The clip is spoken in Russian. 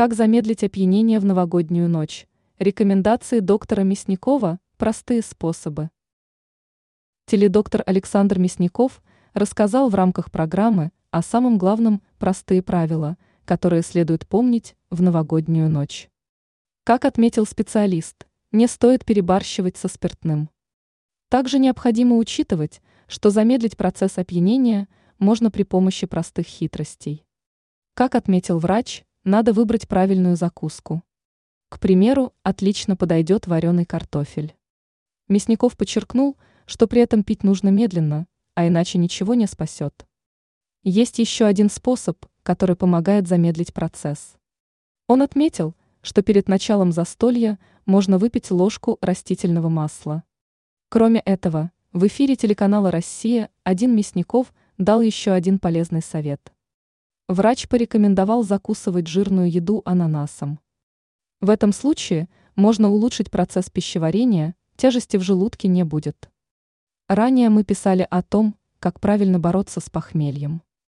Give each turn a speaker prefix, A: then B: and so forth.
A: Как замедлить опьянение в новогоднюю ночь? Рекомендации доктора Мясникова – простые способы. Теледоктор Александр Мясников рассказал в рамках программы о самом главном простые правила, которые следует помнить в новогоднюю ночь. Как отметил специалист, не стоит перебарщивать со спиртным. Также необходимо учитывать, что замедлить процесс опьянения можно при помощи простых хитростей. Как отметил врач, надо выбрать правильную закуску. К примеру, отлично подойдет вареный картофель. Мясников подчеркнул, что при этом пить нужно медленно, а иначе ничего не спасет. Есть еще один способ, который помогает замедлить процесс. Он отметил, что перед началом застолья можно выпить ложку растительного масла. Кроме этого, в эфире телеканала «Россия» один Мясников дал еще один полезный совет – Врач порекомендовал закусывать жирную еду ананасом. В этом случае можно улучшить процесс пищеварения, тяжести в желудке не будет. Ранее мы писали о том, как правильно бороться с похмельем.